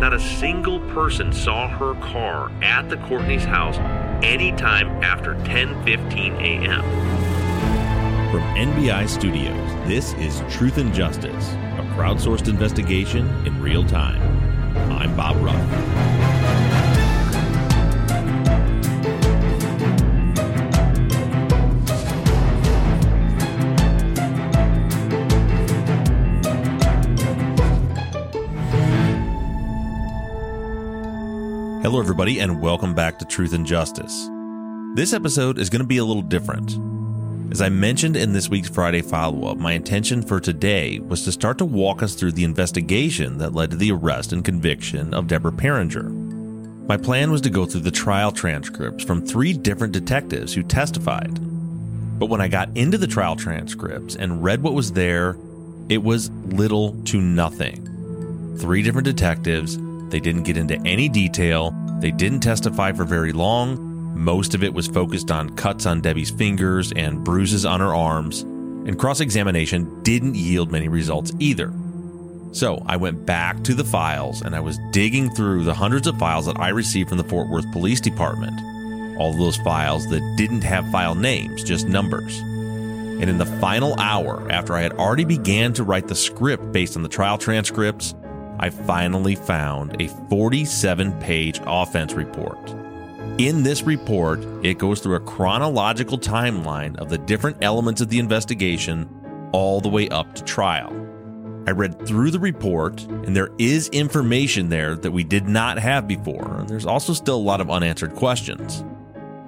Not a single person saw her car at the Courtney's house anytime after 10:15 a.m. From NBI Studios, this is Truth and Justice, a crowdsourced investigation in real time. I'm Bob Ruff. Hello, everybody, and welcome back to Truth and Justice. This episode is going to be a little different. As I mentioned in this week's Friday follow up, my intention for today was to start to walk us through the investigation that led to the arrest and conviction of Deborah Pieringer. My plan was to go through the trial transcripts from three different detectives who testified. But when I got into the trial transcripts and read what was there, it was little to nothing. Three different detectives, they didn't get into any detail, they didn't testify for very long, most of it was focused on cuts on Debbie's fingers and bruises on her arms, and cross examination didn't yield many results either. So I went back to the files and I was digging through the hundreds of files that I received from the Fort Worth Police Department. All of those files that didn't have file names, just numbers. And in the final hour, after I had already began to write the script based on the trial transcripts, I finally found a 47 page offense report. In this report, it goes through a chronological timeline of the different elements of the investigation all the way up to trial. I read through the report, and there is information there that we did not have before, and there's also still a lot of unanswered questions.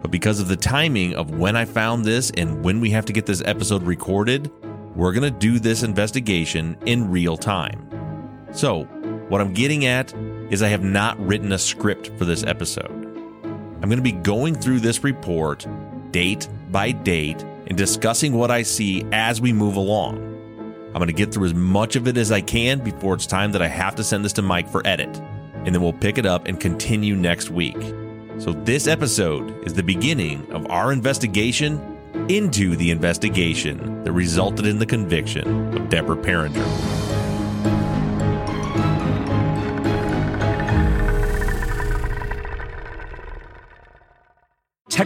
But because of the timing of when I found this and when we have to get this episode recorded, we're going to do this investigation in real time. So, what I'm getting at is I have not written a script for this episode. I'm going to be going through this report date by date and discussing what I see as we move along. I'm going to get through as much of it as I can before it's time that I have to send this to Mike for edit. And then we'll pick it up and continue next week. So, this episode is the beginning of our investigation into the investigation that resulted in the conviction of Deborah Pieringer.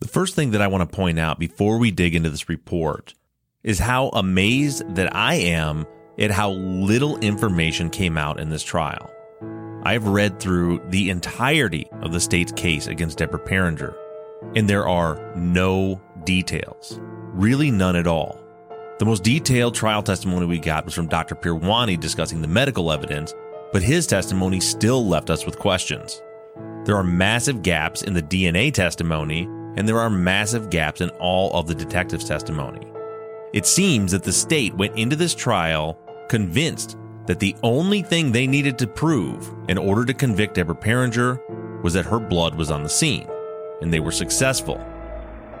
The first thing that I want to point out before we dig into this report is how amazed that I am at how little information came out in this trial. I've read through the entirety of the state's case against Deborah Pieringer, and there are no details. Really, none at all. The most detailed trial testimony we got was from Dr. Peerwani discussing the medical evidence, but his testimony still left us with questions. There are massive gaps in the DNA testimony, and there are massive gaps in all of the detective's testimony. It seems that the state went into this trial convinced that the only thing they needed to prove in order to convict Deborah Pieringer was that her blood was on the scene, and they were successful.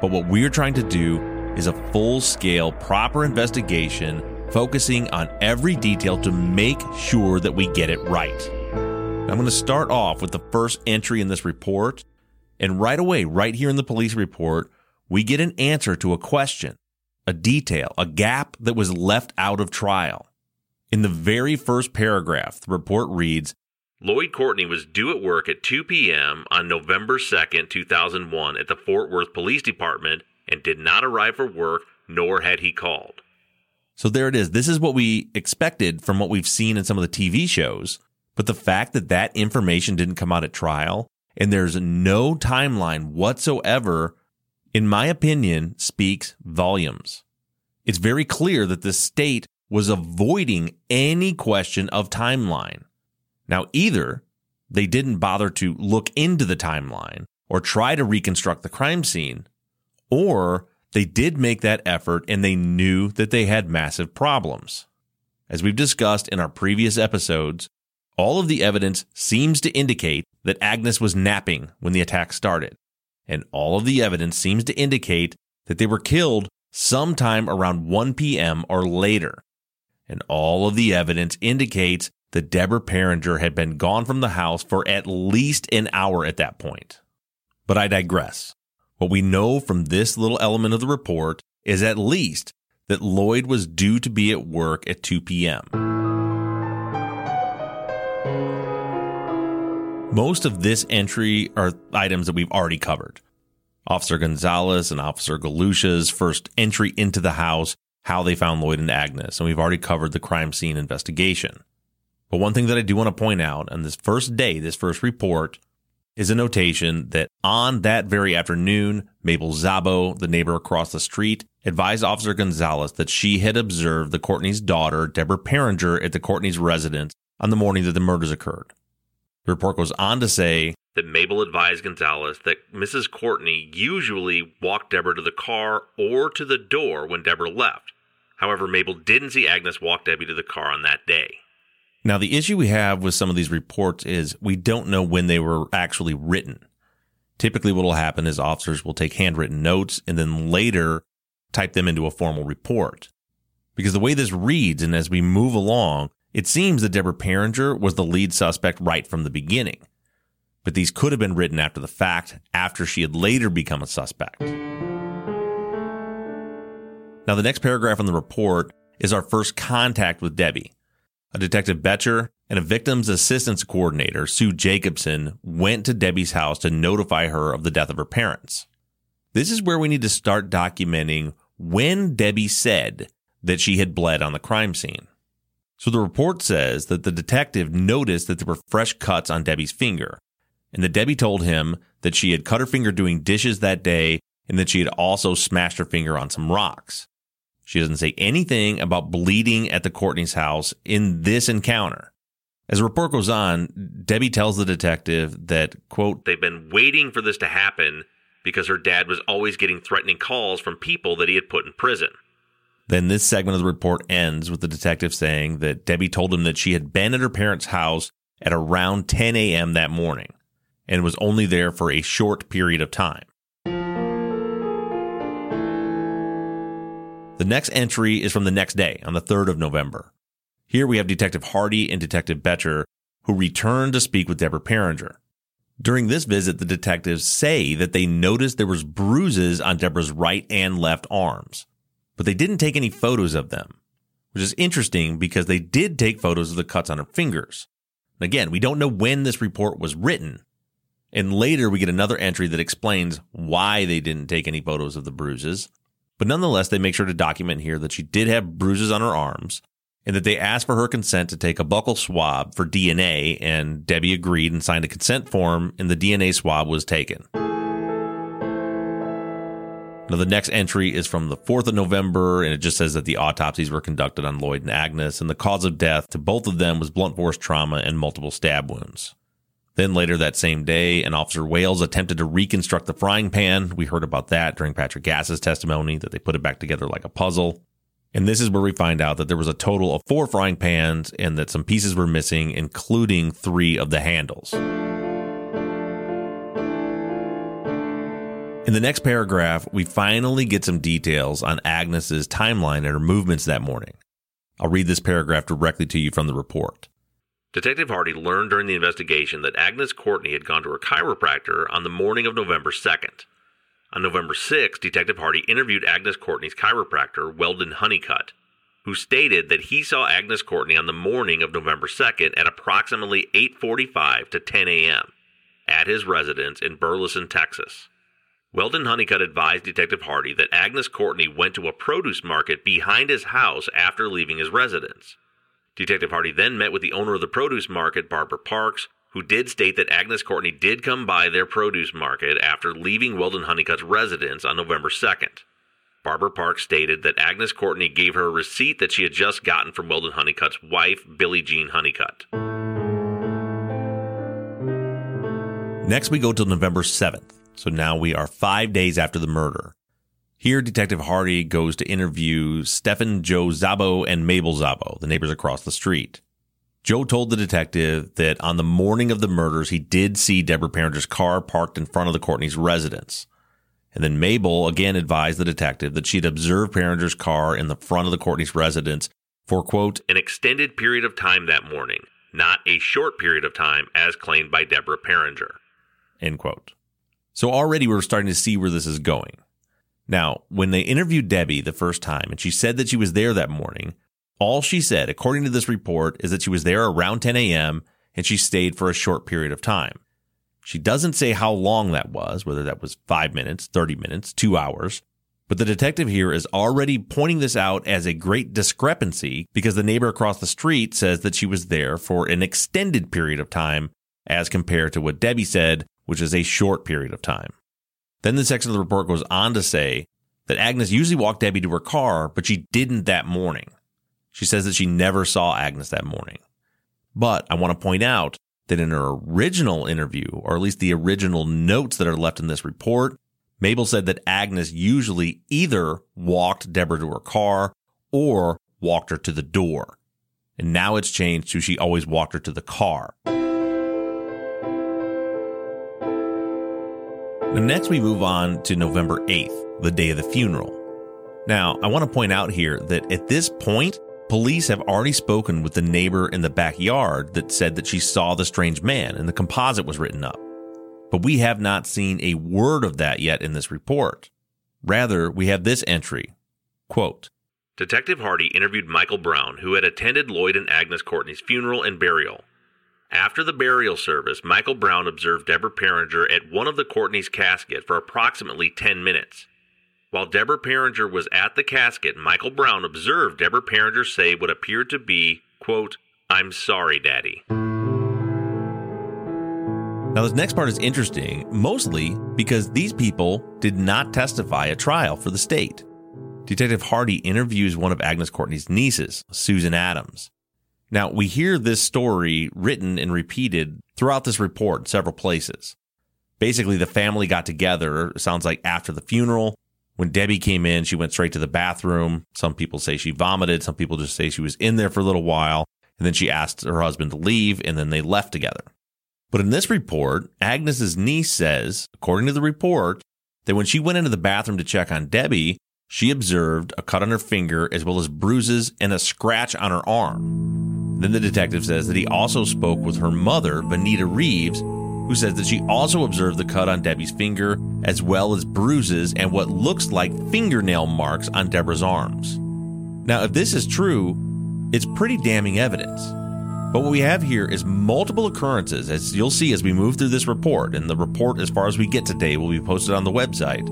But what we're trying to do is a full scale, proper investigation focusing on every detail to make sure that we get it right. I'm going to start off with the first entry in this report. And right away, right here in the police report, we get an answer to a question, a detail, a gap that was left out of trial. In the very first paragraph, the report reads Lloyd Courtney was due at work at 2 p.m. on November 2nd, 2001, at the Fort Worth Police Department and did not arrive for work, nor had he called. So there it is. This is what we expected from what we've seen in some of the TV shows. But the fact that that information didn't come out at trial and there's no timeline whatsoever, in my opinion, speaks volumes. It's very clear that the state was avoiding any question of timeline. Now, either they didn't bother to look into the timeline or try to reconstruct the crime scene, or they did make that effort and they knew that they had massive problems. As we've discussed in our previous episodes, all of the evidence seems to indicate that Agnes was napping when the attack started, and all of the evidence seems to indicate that they were killed sometime around 1 p.m. or later. And all of the evidence indicates that Deborah Pieringer had been gone from the house for at least an hour at that point. But I digress. What we know from this little element of the report is at least that Lloyd was due to be at work at 2 p.m. Most of this entry are items that we've already covered. Officer Gonzalez and Officer Galusha's first entry into the house, how they found Lloyd and Agnes, and we've already covered the crime scene investigation. But one thing that I do want to point out on this first day, this first report, is a notation that on that very afternoon, Mabel Zabo, the neighbor across the street, advised Officer Gonzalez that she had observed the Courtney's daughter, Deborah Pieringer, at the Courtney's residence on the morning that the murders occurred. The report goes on to say that Mabel advised Gonzalez that Mrs. Courtney usually walked Deborah to the car or to the door when Deborah left. However, Mabel didn't see Agnes walk Debbie to the car on that day. Now, the issue we have with some of these reports is we don't know when they were actually written. Typically, what will happen is officers will take handwritten notes and then later type them into a formal report. Because the way this reads, and as we move along, it seems that Deborah Pieringer was the lead suspect right from the beginning. But these could have been written after the fact, after she had later become a suspect. Now, the next paragraph in the report is our first contact with Debbie. A detective Betcher and a victim's assistance coordinator, Sue Jacobson, went to Debbie's house to notify her of the death of her parents. This is where we need to start documenting when Debbie said that she had bled on the crime scene. So the report says that the detective noticed that there were fresh cuts on Debbie's finger, and that Debbie told him that she had cut her finger doing dishes that day and that she had also smashed her finger on some rocks. She doesn't say anything about bleeding at the Courtney's house in this encounter. As the report goes on, Debbie tells the detective that, quote, they've been waiting for this to happen because her dad was always getting threatening calls from people that he had put in prison. Then this segment of the report ends with the detective saying that Debbie told him that she had been at her parents' house at around 10 a.m. that morning and was only there for a short period of time. The next entry is from the next day, on the 3rd of November. Here we have Detective Hardy and Detective Betcher, who return to speak with Deborah Pieringer. During this visit, the detectives say that they noticed there was bruises on Deborah's right and left arms, but they didn't take any photos of them, which is interesting because they did take photos of the cuts on her fingers. Again, we don't know when this report was written, and later we get another entry that explains why they didn't take any photos of the bruises. But nonetheless, they make sure to document here that she did have bruises on her arms and that they asked for her consent to take a buccal swab for DNA, and Debbie agreed and signed a consent form, and the DNA swab was taken. Now, the next entry is from the 4th of November, and it just says that the autopsies were conducted on Lloyd and Agnes, and the cause of death to both of them was blunt force trauma and multiple stab wounds. Then later that same day, an officer Wales attempted to reconstruct the frying pan. We heard about that during Patrick Gass's testimony, that they put it back together like a puzzle. And this is where we find out that there was a total of four frying pans and that some pieces were missing, including three of the handles. In the next paragraph, we finally get some details on Agnes's timeline and her movements that morning. I'll read this paragraph directly to you from the report. Detective Hardy learned during the investigation that Agnes Courtney had gone to her chiropractor on the morning of November 2nd. On November 6th, Detective Hardy interviewed Agnes Courtney's chiropractor, Weldon Honeycutt, who stated that he saw Agnes Courtney on the morning of November 2nd at approximately 8:45 to 10 a.m. at his residence in Burleson, Texas. Weldon Honeycutt advised Detective Hardy that Agnes Courtney went to a produce market behind his house after leaving his residence. Detective Hardy then met with the owner of the produce market, Barbara Parks, who did state that Agnes Courtney did come by their produce market after leaving Weldon Honeycutt's residence on November 2nd. Barbara Parks stated that Agnes Courtney gave her a receipt that she had just gotten from Weldon Honeycutt's wife, Billie Jean Honeycutt. Next, we go to November 7th. So now we are five days after the murder. Here, Detective Hardy goes to interview Stefan Joe Zabo and Mabel Zabo, the neighbors across the street. Joe told the detective that on the morning of the murders, he did see Deborah Pieringer's car parked in front of the Courtney's residence. And then Mabel again advised the detective that she had observed Pieringer's car in the front of the Courtney's residence for, quote, an extended period of time that morning, not a short period of time as claimed by Deborah Pieringer. End quote. So already we're starting to see where this is going. Now, when they interviewed Debbie the first time and she said that she was there that morning, all she said, according to this report, is that she was there around 10 a.m. and she stayed for a short period of time. She doesn't say how long that was, whether that was five minutes, 30 minutes, two hours. But the detective here is already pointing this out as a great discrepancy because the neighbor across the street says that she was there for an extended period of time as compared to what Debbie said, which is a short period of time. Then the section of the report goes on to say that Agnes usually walked Debbie to her car, but she didn't that morning. She says that she never saw Agnes that morning. But I want to point out that in her original interview, or at least the original notes that are left in this report, Mabel said that Agnes usually either walked Deborah to her car or walked her to the door. And now it's changed to she always walked her to the car. Next, we move on to November 8th, the day of the funeral. Now, I want to point out here that at this point, police have already spoken with the neighbor in the backyard that said that she saw the strange man and the composite was written up. But we have not seen a word of that yet in this report. Rather, we have this entry quote, Detective Hardy interviewed Michael Brown, who had attended Lloyd and Agnes Courtney's funeral and burial. After the burial service, Michael Brown observed Deborah Pieringer at one of the Courtney's casket for approximately 10 minutes. While Deborah Pieringer was at the casket, Michael Brown observed Deborah Pieringer say what appeared to be, quote, I'm sorry, Daddy. Now, this next part is interesting, mostly because these people did not testify at trial for the state. Detective Hardy interviews one of Agnes Courtney's nieces, Susan Adams. Now, we hear this story written and repeated throughout this report several places. Basically, the family got together, sounds like after the funeral. When Debbie came in, she went straight to the bathroom. Some people say she vomited. Some people just say she was in there for a little while. And then she asked her husband to leave, and then they left together. But in this report, Agnes's niece says, according to the report, that when she went into the bathroom to check on Debbie, she observed a cut on her finger as well as bruises and a scratch on her arm. Then the detective says that he also spoke with her mother, Vanita Reeves, who says that she also observed the cut on Debbie's finger as well as bruises and what looks like fingernail marks on Deborah's arms. Now, if this is true, it's pretty damning evidence. But what we have here is multiple occurrences, as you'll see as we move through this report, and the report, as far as we get today, will be posted on the website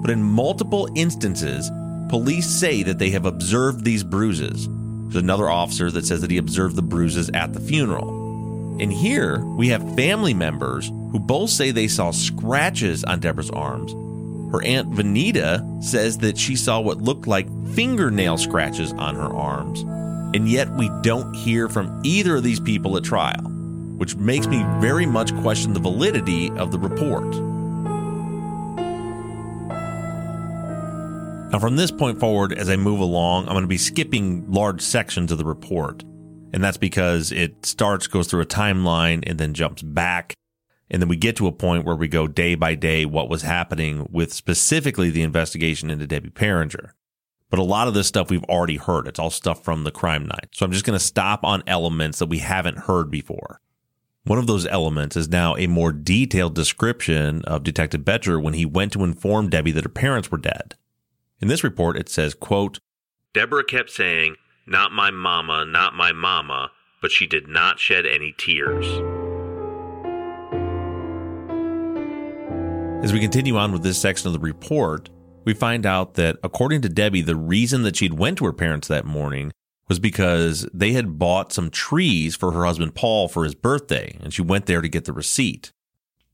but in multiple instances, police say that they have observed these bruises. There's another officer that says that he observed the bruises at the funeral. And here we have family members who both say they saw scratches on Deborah's arms. Her aunt Vanita says that she saw what looked like fingernail scratches on her arms. And yet we don't hear from either of these people at trial, which makes me very much question the validity of the report. Now, from this point forward, as I move along, I'm going to be skipping large sections of the report. And that's because it starts, goes through a timeline, and then jumps back. And then we get to a point where we go day by day what was happening with specifically the investigation into Debbie Pieringer. But a lot of this stuff we've already heard. It's all stuff from the crime night. So I'm just going to stop on elements that we haven't heard before. One of those elements is now a more detailed description of Detective Betcher when he went to inform Debbie that her parents were dead. In this report, it says, quote, Deborah kept saying, Not my mama, not my mama, but she did not shed any tears. As we continue on with this section of the report, we find out that according to Debbie, the reason that she'd went to her parents that morning was because they had bought some trees for her husband Paul for his birthday, and she went there to get the receipt.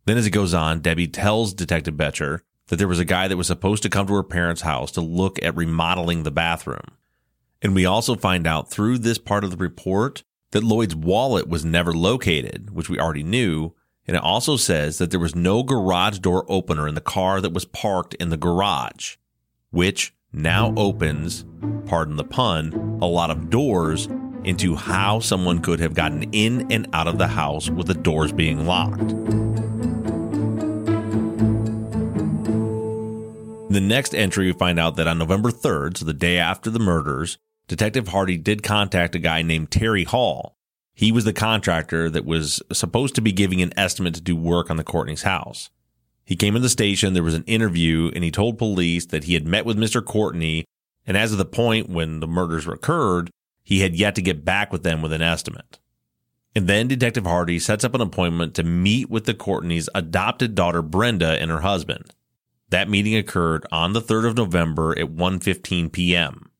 Then, as it goes on, Debbie tells Detective Betcher that there was a guy that was supposed to come to her parents' house to look at remodeling the bathroom. And we also find out through this part of the report that Lloyd's wallet was never located, which we already knew. And it also says that there was no garage door opener in the car that was parked in the garage, which now opens, pardon the pun, a lot of doors into how someone could have gotten in and out of the house with the doors being locked. The next entry, we find out that on November 3rd, so the day after the murders, Detective Hardy did contact a guy named Terry Hall. He was the contractor that was supposed to be giving an estimate to do work on the Courtney's house. He came in the station, there was an interview, and he told police that he had met with Mr. Courtney, and as of the point when the murders occurred, he had yet to get back with them with an estimate. And then Detective Hardy sets up an appointment to meet with the Courtney's adopted daughter Brenda and her husband. That meeting occurred on the 3rd of November at 1:15 p.m.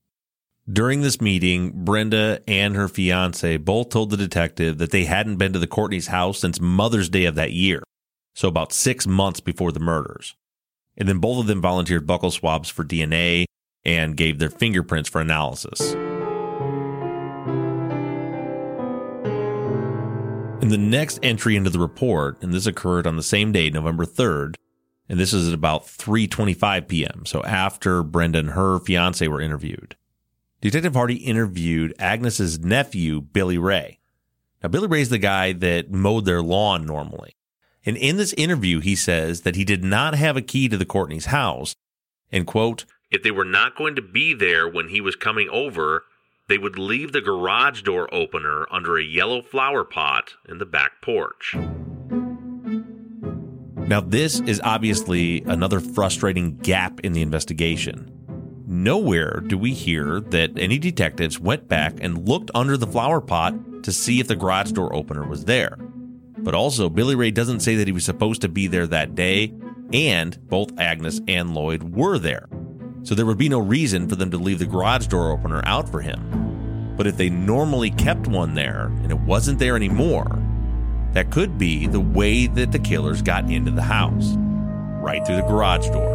During this meeting, Brenda and her fiance both told the detective that they hadn't been to the Courtney's house since Mother's Day of that year, so about 6 months before the murders. And then both of them volunteered buccal swabs for DNA and gave their fingerprints for analysis. In the next entry into the report, and this occurred on the same day, November 3rd, and this is at about 3:25 p.m. So after Brenda and her fiance were interviewed. Detective Hardy interviewed Agnes's nephew, Billy Ray. Now Billy Ray's the guy that mowed their lawn normally. And in this interview, he says that he did not have a key to the Courtney's house. And quote, if they were not going to be there when he was coming over, they would leave the garage door opener under a yellow flower pot in the back porch. Now, this is obviously another frustrating gap in the investigation. Nowhere do we hear that any detectives went back and looked under the flower pot to see if the garage door opener was there. But also, Billy Ray doesn't say that he was supposed to be there that day, and both Agnes and Lloyd were there. So there would be no reason for them to leave the garage door opener out for him. But if they normally kept one there and it wasn't there anymore, that could be the way that the killers got into the house, right through the garage door.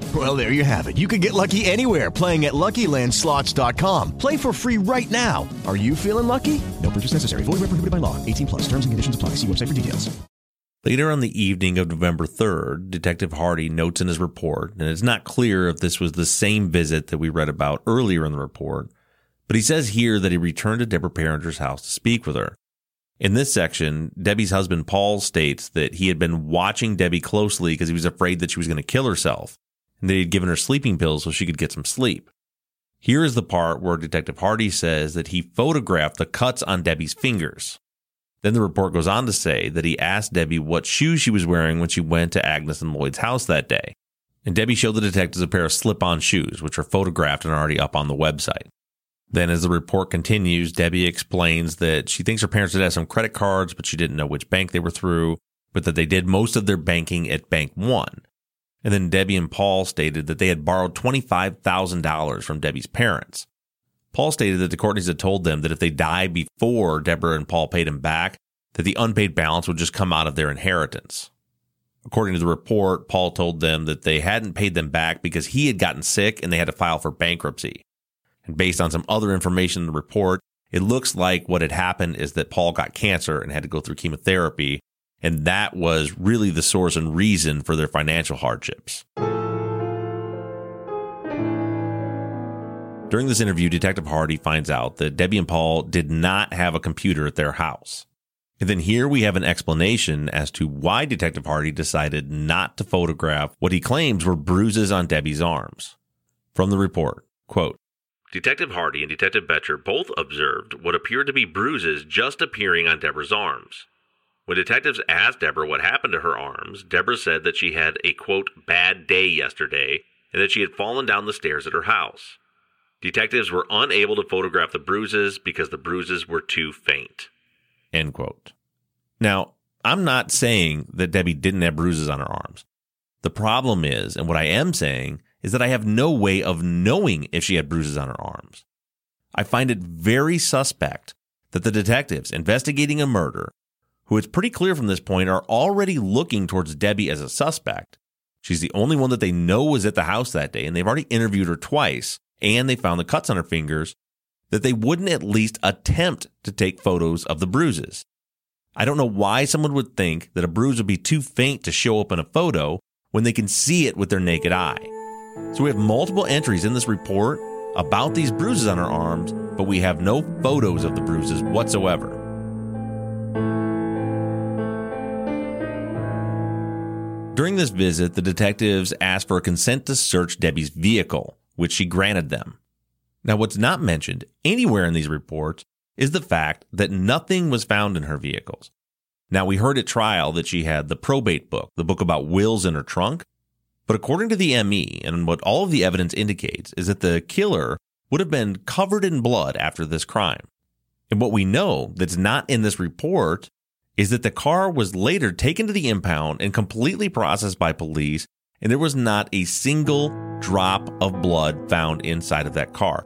Well, there you have it. You can get lucky anywhere playing at LuckyLandSlots.com. Play for free right now. Are you feeling lucky? No purchase necessary. Void where prohibited by law. 18 plus. Terms and conditions apply. See website for details. Later on the evening of November 3rd, Detective Hardy notes in his report, and it's not clear if this was the same visit that we read about earlier in the report, but he says here that he returned to Deborah Pieringer's house to speak with her. In this section, Debbie's husband Paul states that he had been watching Debbie closely because he was afraid that she was going to kill herself, and that he had given her sleeping pills so she could get some sleep. Here is the part where Detective Hardy says that he photographed the cuts on Debbie's fingers. Then the report goes on to say that he asked Debbie what shoes she was wearing when she went to Agnes and Lloyd's house that day. And Debbie showed the detectives a pair of slip on shoes, which are photographed and already up on the website. Then, as the report continues, Debbie explains that she thinks her parents did have some credit cards, but she didn't know which bank they were through, but that they did most of their banking at Bank One. And then Debbie and Paul stated that they had borrowed $25,000 from Debbie's parents. Paul stated that the Courtneys had told them that if they died before Deborah and Paul paid him back, that the unpaid balance would just come out of their inheritance. According to the report, Paul told them that they hadn't paid them back because he had gotten sick and they had to file for bankruptcy. And based on some other information in the report, It looks like what had happened is that Paul got cancer and had to go through chemotherapy, and that was really the source and reason for their financial hardships. During this interview, Detective Hardy finds out that Debbie and Paul did not have a computer at their house. And then here we have an explanation as to why Detective Hardy decided not to photograph what he claims were bruises on Debbie's arms. From the report, quote, Detective Hardy and Detective Betcher both observed what appeared to be bruises just appearing on Deborah's arms. When detectives asked Deborah what happened to her arms, Deborah said that she had a quote bad day yesterday and that she had fallen down the stairs at her house. Detectives were unable to photograph the bruises because the bruises were too faint. End quote. Now, I'm not saying that Debbie didn't have bruises on her arms. The problem is, and what I am saying, is that I have no way of knowing if she had bruises on her arms. I find it very suspect that the detectives investigating a murder, who it's pretty clear from this point are already looking towards Debbie as a suspect. She's the only one that they know was at the house that day, and they've already interviewed her twice and they found the cuts on her fingers, that they wouldn't at least attempt to take photos of the bruises. I don't know why someone would think that a bruise would be too faint to show up in a photo when they can see it with their naked eye. So we have multiple entries in this report about these bruises on her arms, but we have no photos of the bruises whatsoever. During this visit, the detectives asked for a consent to search Debbie's vehicle which she granted them. Now, what's not mentioned anywhere in these reports is the fact that nothing was found in her vehicles. Now, we heard at trial that she had the probate book, the book about wills in her trunk. But according to the ME, and what all of the evidence indicates, is that the killer would have been covered in blood after this crime. And what we know that's not in this report is that the car was later taken to the impound and completely processed by police and there was not a single drop of blood found inside of that car.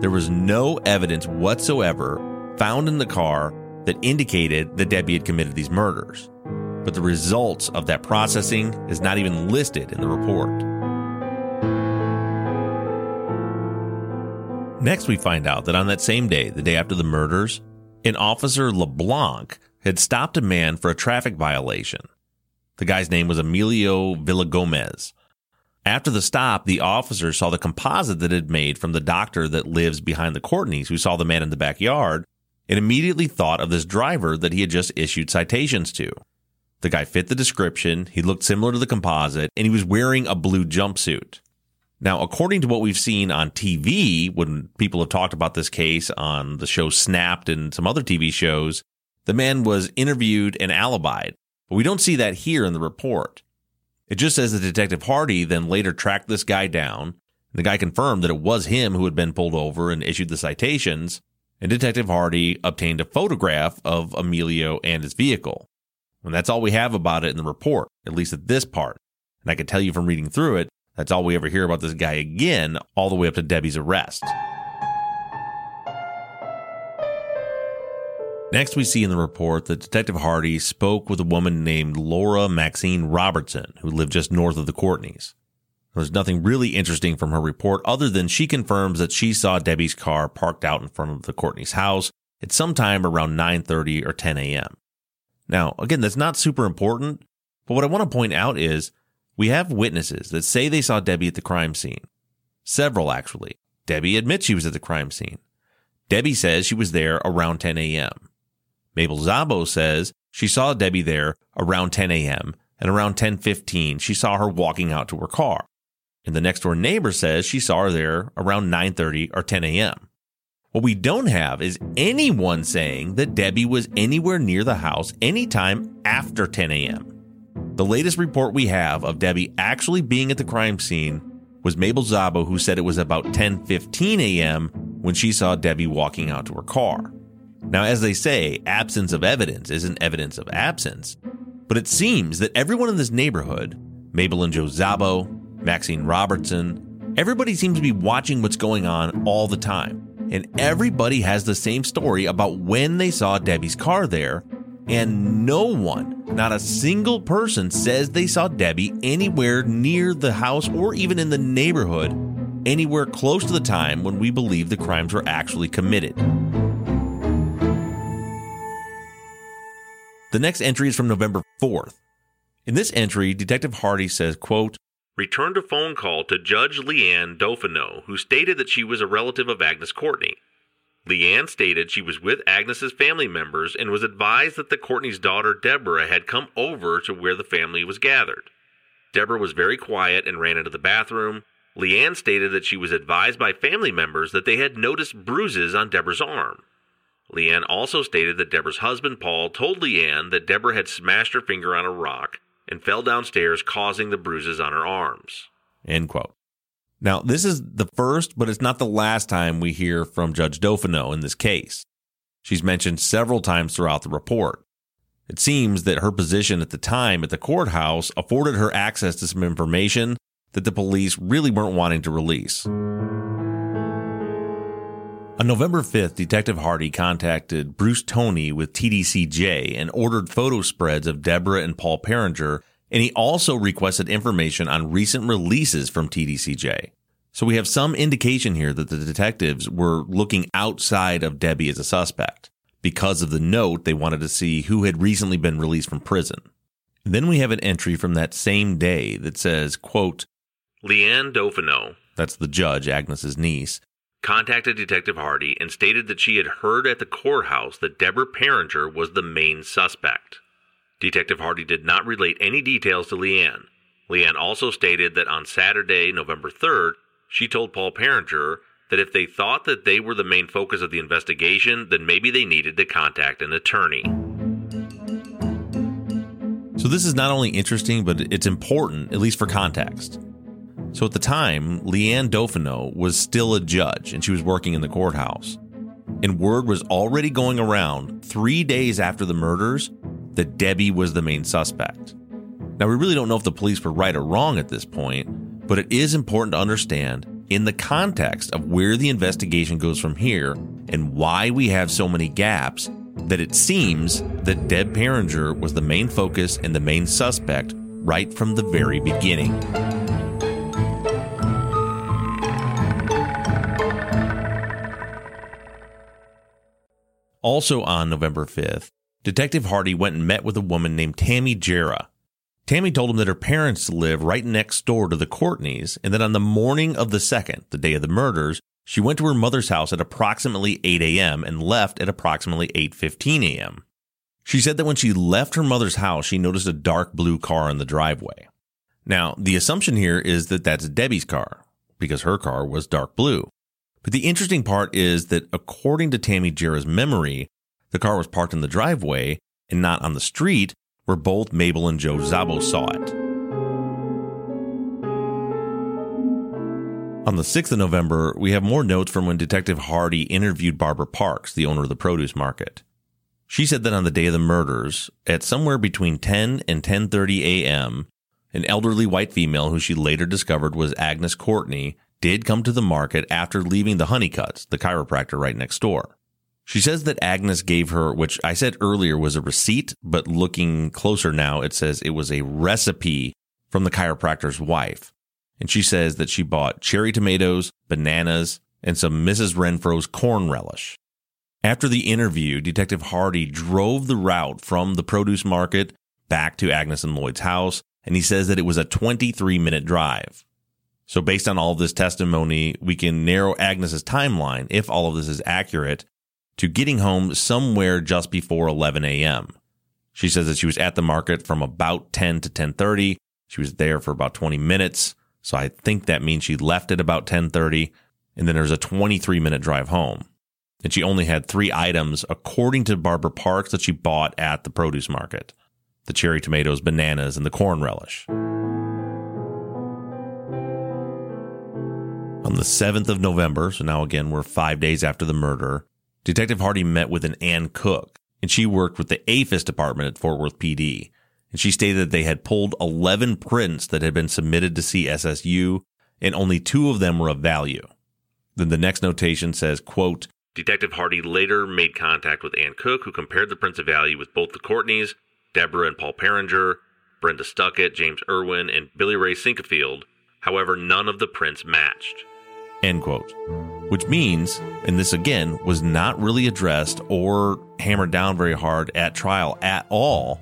There was no evidence whatsoever found in the car that indicated that Debbie had committed these murders. But the results of that processing is not even listed in the report. Next, we find out that on that same day, the day after the murders, an officer LeBlanc had stopped a man for a traffic violation. The guy's name was Emilio Villagomez. After the stop, the officer saw the composite that had made from the doctor that lives behind the Courtneys who saw the man in the backyard and immediately thought of this driver that he had just issued citations to. The guy fit the description, he looked similar to the composite, and he was wearing a blue jumpsuit. Now, according to what we've seen on TV, when people have talked about this case on the show Snapped and some other TV shows, the man was interviewed and alibied. But we don't see that here in the report. It just says that Detective Hardy then later tracked this guy down. The guy confirmed that it was him who had been pulled over and issued the citations, and Detective Hardy obtained a photograph of Emilio and his vehicle. And that's all we have about it in the report, at least at this part. And I can tell you from reading through it, that's all we ever hear about this guy again, all the way up to Debbie's arrest. Next, we see in the report that Detective Hardy spoke with a woman named Laura Maxine Robertson, who lived just north of the Courtneys. There's nothing really interesting from her report other than she confirms that she saw Debbie's car parked out in front of the Courtneys' house at some time around 9:30 or 10 a.m. Now, again, that's not super important, but what I want to point out is we have witnesses that say they saw Debbie at the crime scene. Several, actually. Debbie admits she was at the crime scene. Debbie says she was there around 10 a.m. Mabel Zabo says she saw Debbie there around 10 a.m. and around 10:15 she saw her walking out to her car. And the next door neighbor says she saw her there around 9:30 or 10 a.m. What we don't have is anyone saying that Debbie was anywhere near the house anytime after 10 a.m. The latest report we have of Debbie actually being at the crime scene was Mabel Zabo who said it was about 10:15 a.m. when she saw Debbie walking out to her car. Now, as they say, absence of evidence isn't evidence of absence, but it seems that everyone in this neighborhood, Mabel and Joe Zabo, Maxine Robertson, everybody seems to be watching what's going on all the time. And everybody has the same story about when they saw Debbie's car there, and no one, not a single person, says they saw Debbie anywhere near the house or even in the neighborhood, anywhere close to the time when we believe the crimes were actually committed. The next entry is from November 4th. In this entry, Detective Hardy says, quote, returned a phone call to Judge Leanne Dauphinot, who stated that she was a relative of Agnes Courtney. Leanne stated she was with Agnes's family members and was advised that the Courtney's daughter Deborah had come over to where the family was gathered. Deborah was very quiet and ran into the bathroom. Leanne stated that she was advised by family members that they had noticed bruises on Deborah's arm. Leanne also stated that Deborah's husband Paul told Leanne that Deborah had smashed her finger on a rock and fell downstairs, causing the bruises on her arms. End quote. Now, this is the first, but it's not the last time we hear from Judge Dauphinot in this case. She's mentioned several times throughout the report. It seems that her position at the time at the courthouse afforded her access to some information that the police really weren't wanting to release. On November 5th, Detective Hardy contacted Bruce Tony with TDCJ and ordered photo spreads of Deborah and Paul Pieringer, and he also requested information on recent releases from TDCJ. So we have some indication here that the detectives were looking outside of Debbie as a suspect. Because of the note, they wanted to see who had recently been released from prison. Then we have an entry from that same day that says, quote, Leanne Dauphinot, that's the judge, Agnes's niece, contacted Detective Hardy and stated that she had heard at the courthouse that Deborah Pieringer was the main suspect. Detective Hardy did not relate any details to Leanne. Leanne also stated that on Saturday, November 3rd, she told Paul Pieringer that if they thought that they were the main focus of the investigation, then maybe they needed to contact an attorney. So, this is not only interesting, but it's important, at least for context. So at the time, Leanne Dauphinot was still a judge and she was working in the courthouse. And word was already going around three days after the murders that Debbie was the main suspect. Now, we really don't know if the police were right or wrong at this point, but it is important to understand in the context of where the investigation goes from here and why we have so many gaps that it seems that Deb Pieringer was the main focus and the main suspect right from the very beginning. Also on November 5th, Detective Hardy went and met with a woman named Tammy Jarrah. Tammy told him that her parents live right next door to the Courtneys and that on the morning of the 2nd, the day of the murders, she went to her mother's house at approximately 8 a.m. and left at approximately 8:15 a.m. She said that when she left her mother's house, she noticed a dark blue car in the driveway. Now, the assumption here is that that's Debbie's car because her car was dark blue. But the interesting part is that according to Tammy Jira's memory, the car was parked in the driveway and not on the street where both Mabel and Joe Szabo saw it. On the 6th of November, we have more notes from when Detective Hardy interviewed Barbara Parks, the owner of the produce market. She said that on the day of the murders, at somewhere between 10 and 10:30 a.m., an elderly white female who she later discovered was Agnes Courtney did come to the market after leaving the Honeycutts, the chiropractor right next door. She says that Agnes gave her, which I said earlier was a receipt, but looking closer now, it says it was a recipe from the chiropractor's wife. And she says that she bought cherry tomatoes, bananas, and some Mrs. Renfro's corn relish. After the interview, Detective Hardy drove the route from the produce market back to Agnes and Lloyd's house, and he says that it was a 23 minute drive. So based on all of this testimony, we can narrow Agnes's timeline, if all of this is accurate, to getting home somewhere just before 11 a.m. She says that she was at the market from about 10 to 10:30. She was there for about 20 minutes, so I think that means she left at about 10:30, and then there's a 23 minute drive home. And she only had three items, according to Barbara Parks, that she bought at the produce market: the cherry tomatoes, bananas, and the corn relish. On the 7th of November, so now again we're five days after the murder, Detective Hardy met with an Ann Cook, and she worked with the AFIS department at Fort Worth PD. And she stated that they had pulled 11 prints that had been submitted to CSSU, and only two of them were of value. Then the next notation says, quote, Detective Hardy later made contact with Ann Cook, who compared the prints of value with both the Courtneys, Deborah and Paul Pieringer, Brenda Stuckett, James Irwin, and Billy Ray Sinquefield. However, none of the prints matched. End quote. Which means, and this again was not really addressed or hammered down very hard at trial at all,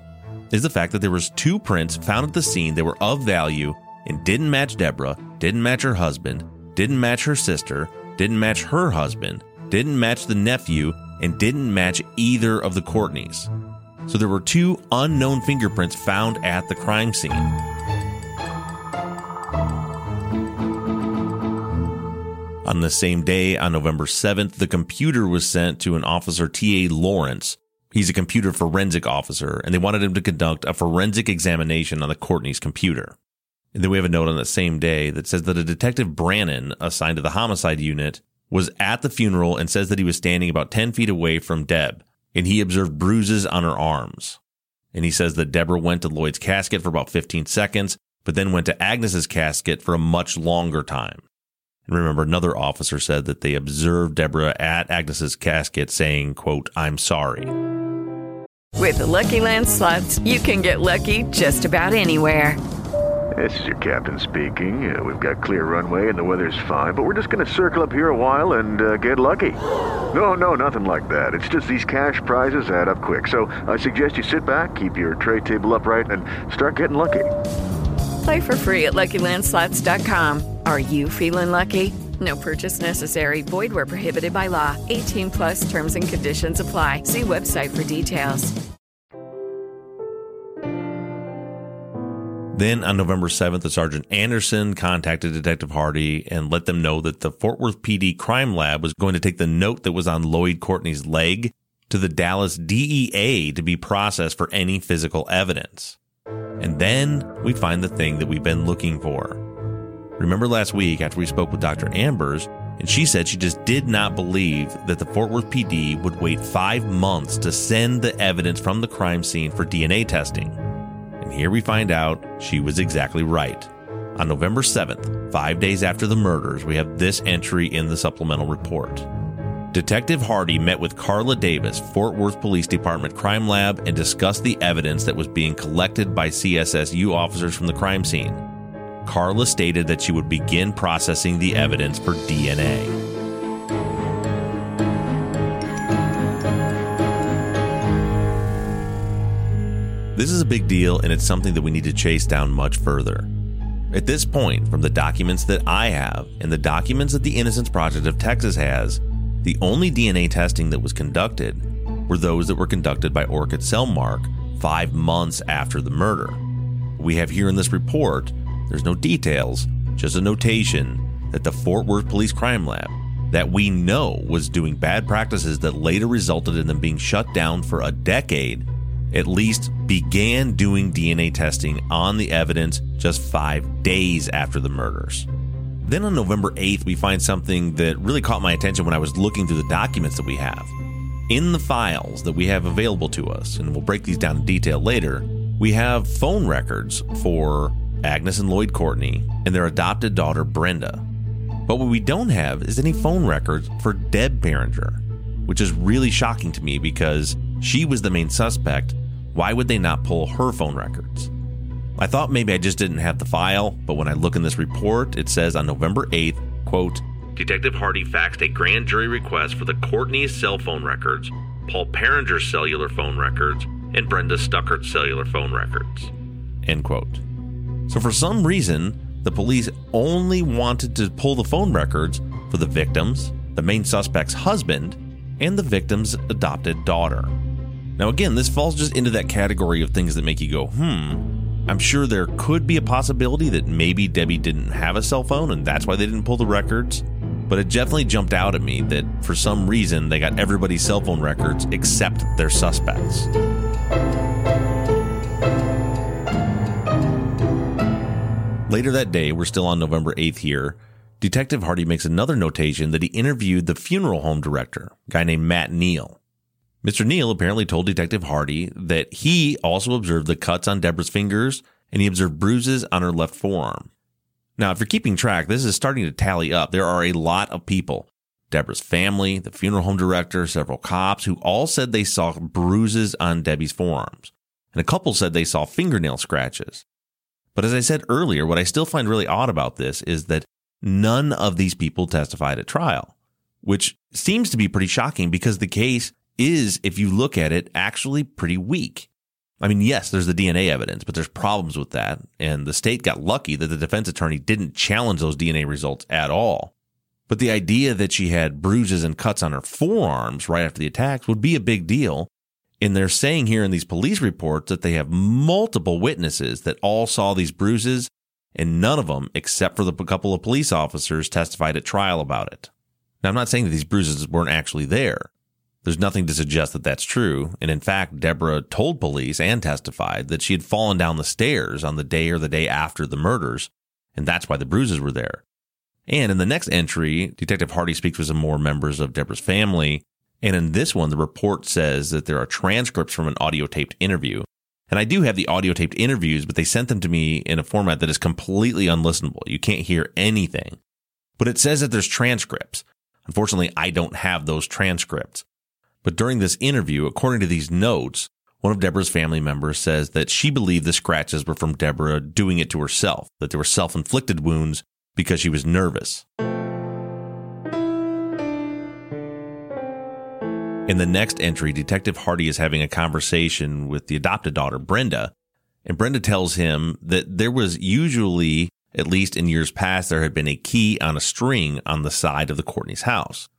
is the fact that there was two prints found at the scene that were of value and didn't match Deborah, didn't match her husband, didn't match her sister, didn't match her husband, didn't match the nephew, and didn't match either of the Courtneys. So there were two unknown fingerprints found at the crime scene. On the same day, on November 7th, the computer was sent to an officer, T.A. Lawrence. He's a computer forensic officer, and they wanted him to conduct a forensic examination on the Courtney's computer. And then we have a note on that same day that says that a detective Brannon, assigned to the homicide unit, was at the funeral and says that he was standing about 10 feet away from Deb, and he observed bruises on her arms. And he says that Deborah went to Lloyd's casket for about 15 seconds, but then went to Agnes's casket for a much longer time. And remember, another officer said that they observed Deborah at Agnes's casket saying, quote, I'm sorry. With the Lucky Land slots, you can get lucky just about anywhere. This is your captain speaking. Uh, we've got clear runway and the weather's fine, but we're just going to circle up here a while and uh, get lucky. No, no, nothing like that. It's just these cash prizes add up quick. So I suggest you sit back, keep your tray table upright, and start getting lucky. Play for free at LuckyLandSlots.com. Are you feeling lucky? No purchase necessary. Void where prohibited by law. 18 plus terms and conditions apply. See website for details. Then on November 7th, the Sergeant Anderson contacted Detective Hardy and let them know that the Fort Worth PD crime lab was going to take the note that was on Lloyd Courtney's leg to the Dallas DEA to be processed for any physical evidence. And then we find the thing that we've been looking for. Remember last week after we spoke with Dr. Ambers, and she said she just did not believe that the Fort Worth PD would wait five months to send the evidence from the crime scene for DNA testing. And here we find out she was exactly right. On November 7th, five days after the murders, we have this entry in the supplemental report. Detective Hardy met with Carla Davis, Fort Worth Police Department Crime Lab, and discussed the evidence that was being collected by CSSU officers from the crime scene. Carla stated that she would begin processing the evidence for DNA. This is a big deal, and it's something that we need to chase down much further. At this point, from the documents that I have and the documents that the Innocence Project of Texas has, the only DNA testing that was conducted were those that were conducted by Orchid Cellmark five months after the murder. We have here in this report, there's no details, just a notation that the Fort Worth Police Crime Lab, that we know was doing bad practices that later resulted in them being shut down for a decade, at least began doing DNA testing on the evidence just five days after the murders. Then on November 8th, we find something that really caught my attention when I was looking through the documents that we have. In the files that we have available to us, and we'll break these down in detail later, we have phone records for Agnes and Lloyd Courtney and their adopted daughter Brenda. But what we don't have is any phone records for Deb Pieringer, which is really shocking to me because she was the main suspect. Why would they not pull her phone records? I thought maybe I just didn't have the file, but when I look in this report, it says on November 8th, quote, Detective Hardy faxed a grand jury request for the Courtney's cell phone records, Paul Pieringer's cellular phone records, and Brenda Stuckert's cellular phone records. End quote. So for some reason, the police only wanted to pull the phone records for the victims, the main suspect's husband, and the victim's adopted daughter. Now, again, this falls just into that category of things that make you go, hmm. I'm sure there could be a possibility that maybe Debbie didn't have a cell phone and that's why they didn't pull the records. But it definitely jumped out at me that for some reason they got everybody's cell phone records except their suspects. Later that day, we're still on November 8th here. Detective Hardy makes another notation that he interviewed the funeral home director, a guy named Matt Neal. Mr. Neal apparently told Detective Hardy that he also observed the cuts on Deborah's fingers and he observed bruises on her left forearm. Now, if you're keeping track, this is starting to tally up. There are a lot of people Deborah's family, the funeral home director, several cops who all said they saw bruises on Debbie's forearms. And a couple said they saw fingernail scratches. But as I said earlier, what I still find really odd about this is that none of these people testified at trial, which seems to be pretty shocking because the case is, if you look at it, actually pretty weak. I mean, yes, there's the DNA evidence, but there's problems with that. And the state got lucky that the defense attorney didn't challenge those DNA results at all. But the idea that she had bruises and cuts on her forearms right after the attacks would be a big deal. And they're saying here in these police reports that they have multiple witnesses that all saw these bruises, and none of them, except for the couple of police officers, testified at trial about it. Now, I'm not saying that these bruises weren't actually there. There's nothing to suggest that that's true. And in fact, Deborah told police and testified that she had fallen down the stairs on the day or the day after the murders, and that's why the bruises were there. And in the next entry, Detective Hardy speaks with some more members of Deborah's family. And in this one, the report says that there are transcripts from an audio taped interview. And I do have the audio taped interviews, but they sent them to me in a format that is completely unlistenable. You can't hear anything. But it says that there's transcripts. Unfortunately, I don't have those transcripts. But during this interview, according to these notes, one of Deborah's family members says that she believed the scratches were from Deborah doing it to herself, that they were self inflicted wounds because she was nervous. In the next entry, Detective Hardy is having a conversation with the adopted daughter, Brenda, and Brenda tells him that there was usually, at least in years past, there had been a key on a string on the side of the Courtney's house.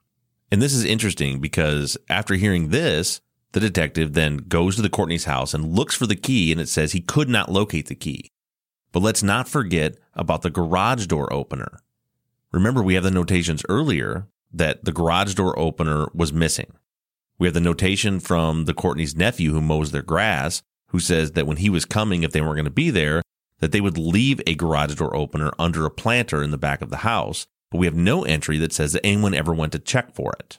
And this is interesting because after hearing this, the detective then goes to the Courtney's house and looks for the key and it says he could not locate the key. But let's not forget about the garage door opener. Remember, we have the notations earlier that the garage door opener was missing. We have the notation from the Courtney's nephew who mows their grass, who says that when he was coming, if they weren't going to be there, that they would leave a garage door opener under a planter in the back of the house but we have no entry that says that anyone ever went to check for it.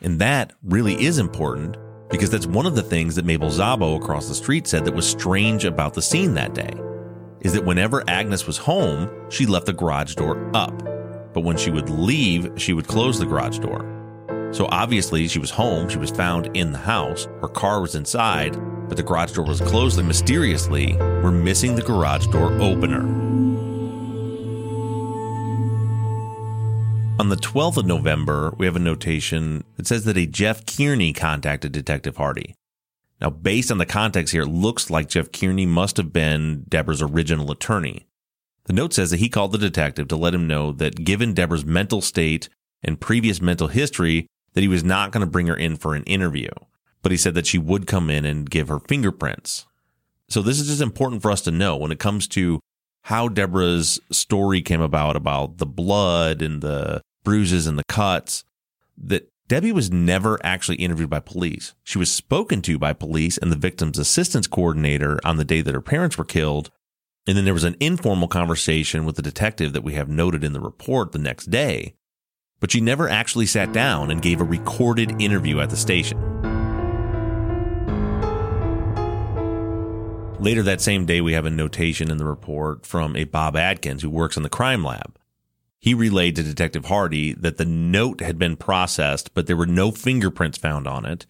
And that really is important because that's one of the things that Mabel Zabo across the street said that was strange about the scene that day. Is that whenever Agnes was home, she left the garage door up. But when she would leave, she would close the garage door. So obviously, she was home, she was found in the house, her car was inside, but the garage door was closed, and mysteriously, we're missing the garage door opener. On the 12th of November, we have a notation that says that a Jeff Kearney contacted Detective Hardy. Now, based on the context here, it looks like Jeff Kearney must have been Deborah's original attorney. The note says that he called the detective to let him know that given Deborah's mental state and previous mental history, that he was not going to bring her in for an interview. But he said that she would come in and give her fingerprints. So this is just important for us to know when it comes to how Deborah's story came about, about the blood and the bruises and the cuts that Debbie was never actually interviewed by police. She was spoken to by police and the victim's assistance coordinator on the day that her parents were killed. And then there was an informal conversation with the detective that we have noted in the report the next day. But she never actually sat down and gave a recorded interview at the station. Later that same day, we have a notation in the report from a Bob Adkins who works in the crime lab. He relayed to Detective Hardy that the note had been processed, but there were no fingerprints found on it.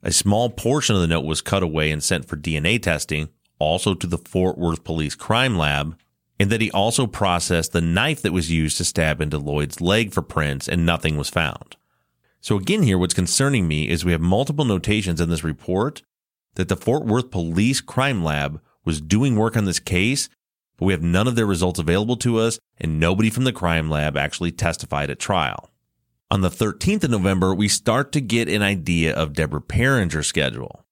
A small portion of the note was cut away and sent for DNA testing, also to the Fort Worth Police Crime Lab, and that he also processed the knife that was used to stab into Lloyd's leg for prints, and nothing was found. So, again, here, what's concerning me is we have multiple notations in this report that the Fort Worth Police Crime Lab was doing work on this case but we have none of their results available to us, and nobody from the crime lab actually testified at trial. On the 13th of November, we start to get an idea of Deborah Pieringer's schedule.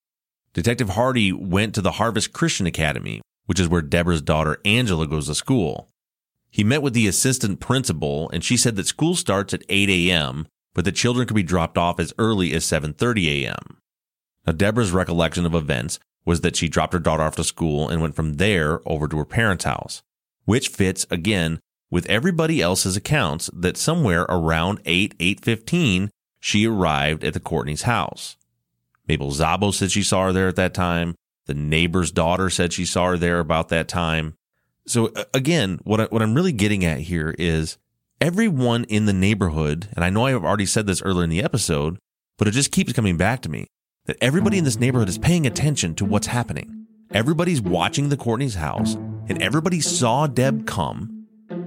Detective Hardy went to the Harvest Christian Academy, which is where Deborah's daughter Angela goes to school. He met with the assistant principal, and she said that school starts at 8 a.m., but the children could be dropped off as early as 7:30 a.m. Now, Deborah's recollection of events was that she dropped her daughter off to school and went from there over to her parents' house, which fits again with everybody else's accounts that somewhere around 8, 8.15, she arrived at the Courtney's house. Mabel Zabo said she saw her there at that time. The neighbor's daughter said she saw her there about that time. So uh, again, what, I, what I'm really getting at here is everyone in the neighborhood, and I know I've already said this earlier in the episode, but it just keeps coming back to me that everybody in this neighborhood is paying attention to what's happening. Everybody's watching the Courtney's house, and everybody saw Deb come,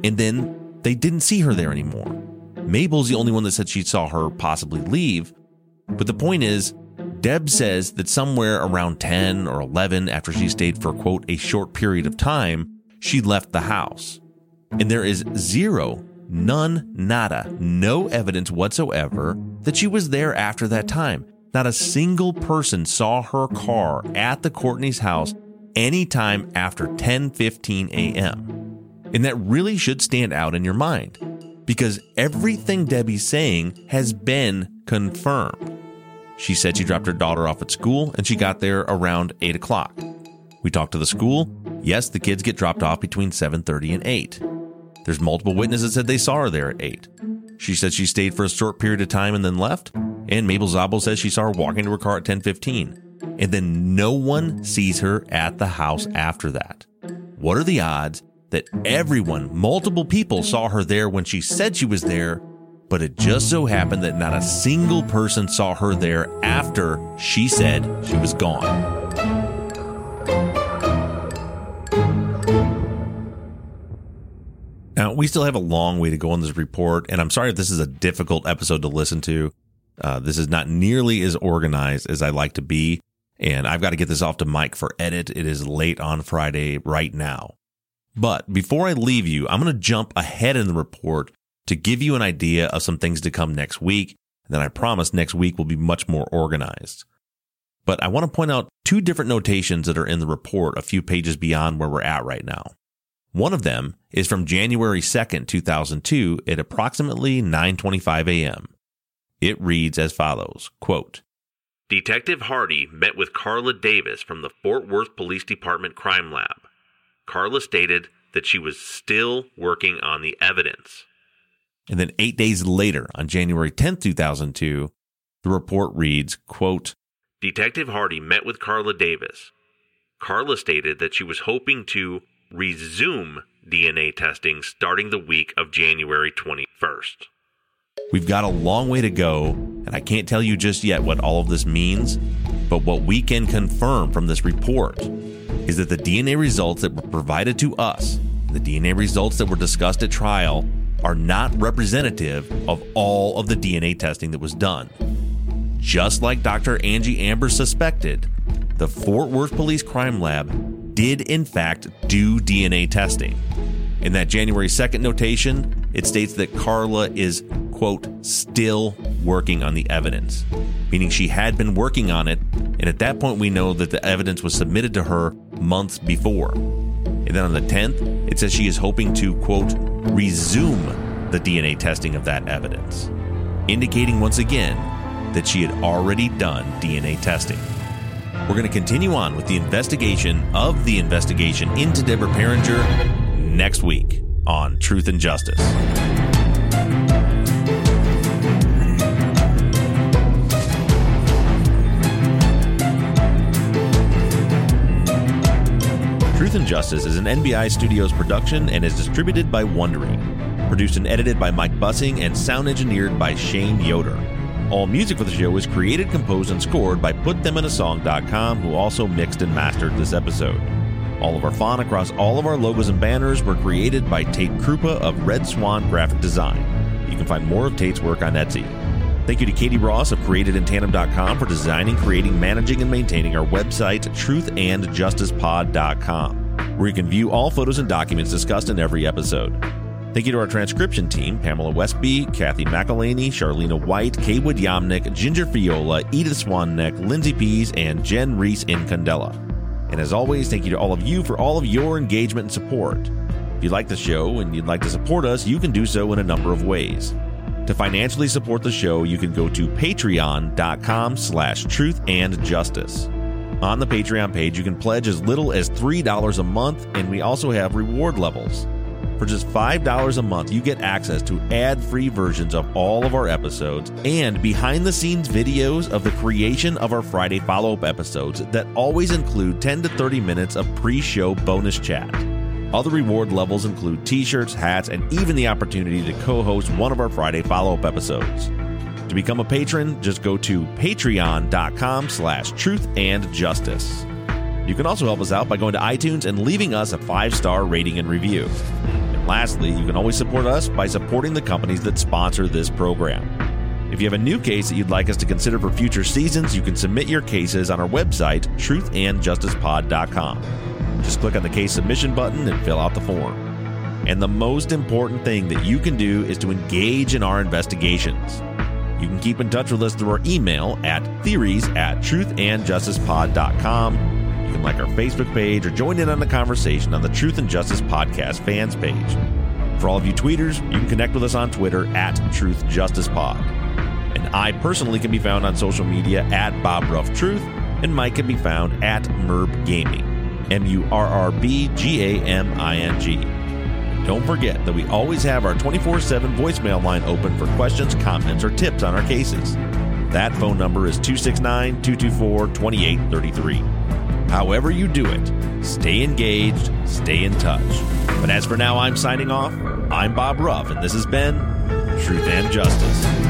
and then they didn't see her there anymore. Mabel's the only one that said she saw her possibly leave. But the point is, Deb says that somewhere around 10 or 11 after she stayed for, quote, a short period of time, she left the house. And there is zero, none, nada, no evidence whatsoever that she was there after that time. Not a single person saw her car at the Courtney's house anytime after 10:15 a.m. And that really should stand out in your mind because everything Debbie's saying has been confirmed. She said she dropped her daughter off at school and she got there around 8 o'clock. We talked to the school. Yes, the kids get dropped off between 7:30 and 8. There's multiple witnesses that said they saw her there at 8. She said she stayed for a short period of time and then left. And Mabel Zabel says she saw her walking to her car at 10:15. And then no one sees her at the house after that. What are the odds that everyone, multiple people saw her there when she said she was there, but it just so happened that not a single person saw her there after she said she was gone. Now, we still have a long way to go on this report, and I'm sorry if this is a difficult episode to listen to. Uh, this is not nearly as organized as I like to be, and I've got to get this off to Mike for edit. It is late on Friday right now. But before I leave you, I'm going to jump ahead in the report to give you an idea of some things to come next week. And then I promise next week will be much more organized. But I want to point out two different notations that are in the report a few pages beyond where we're at right now. One of them is from January 2nd, 2002 at approximately 9:25 a.m. It reads as follows, quote, Detective Hardy met with Carla Davis from the Fort Worth Police Department Crime Lab. Carla stated that she was still working on the evidence. And then 8 days later on January 10th, 2002, the report reads, quote, Detective Hardy met with Carla Davis. Carla stated that she was hoping to resume DNA testing starting the week of January 21st. We've got a long way to go, and I can't tell you just yet what all of this means, but what we can confirm from this report is that the DNA results that were provided to us, the DNA results that were discussed at trial, are not representative of all of the DNA testing that was done. Just like Dr. Angie Amber suspected, the Fort Worth Police Crime Lab did in fact do DNA testing. In that January 2nd notation, it states that Carla is, quote, still working on the evidence, meaning she had been working on it, and at that point we know that the evidence was submitted to her months before. And then on the 10th, it says she is hoping to, quote, resume the DNA testing of that evidence, indicating once again that she had already done DNA testing. We're going to continue on with the investigation of the investigation into Deborah Pieringer next week on Truth and Justice. And Justice is an NBI Studios production and is distributed by Wondery. Produced and edited by Mike Bussing and sound engineered by Shane Yoder. All music for the show was created, composed, and scored by PutThemInASong.com, who also mixed and mastered this episode. All of our font across all of our logos and banners were created by Tate Krupa of Red Swan Graphic Design. You can find more of Tate's work on Etsy. Thank you to Katie Ross of CreatedInTandem.com for designing, creating, managing, and maintaining our website, truthandjusticepod.com, where you can view all photos and documents discussed in every episode. Thank you to our transcription team Pamela Westby, Kathy McElhaney, Charlena White, Kaywood Yamnick, Ginger Fiola, Edith Swanneck, Lindsay Pease, and Jen Reese in Candela. And as always, thank you to all of you for all of your engagement and support. If you like the show and you'd like to support us, you can do so in a number of ways. To financially support the show, you can go to patreon.com slash truth and justice. On the Patreon page, you can pledge as little as $3 a month, and we also have reward levels. For just $5 a month, you get access to ad free versions of all of our episodes and behind the scenes videos of the creation of our Friday follow up episodes that always include 10 to 30 minutes of pre show bonus chat. Other reward levels include t shirts, hats, and even the opportunity to co host one of our Friday follow up episodes. To become a patron, just go to patreon.com slash truth and justice. You can also help us out by going to iTunes and leaving us a five star rating and review. And lastly, you can always support us by supporting the companies that sponsor this program. If you have a new case that you'd like us to consider for future seasons, you can submit your cases on our website, truthandjusticepod.com. Just click on the case submission button and fill out the form. And the most important thing that you can do is to engage in our investigations. You can keep in touch with us through our email at theories at truthandjusticepod.com. You can like our Facebook page or join in on the conversation on the Truth and Justice Podcast fans page. For all of you tweeters, you can connect with us on Twitter at TruthJusticePod. And I personally can be found on social media at Bob Ruff Truth, and Mike can be found at Murrb Gaming. M U R R B G A M I N G. Don't forget that we always have our 24 7 voicemail line open for questions, comments, or tips on our cases. That phone number is 269 224 2833. However, you do it, stay engaged, stay in touch. But as for now, I'm signing off. I'm Bob Ruff, and this has been Truth and Justice.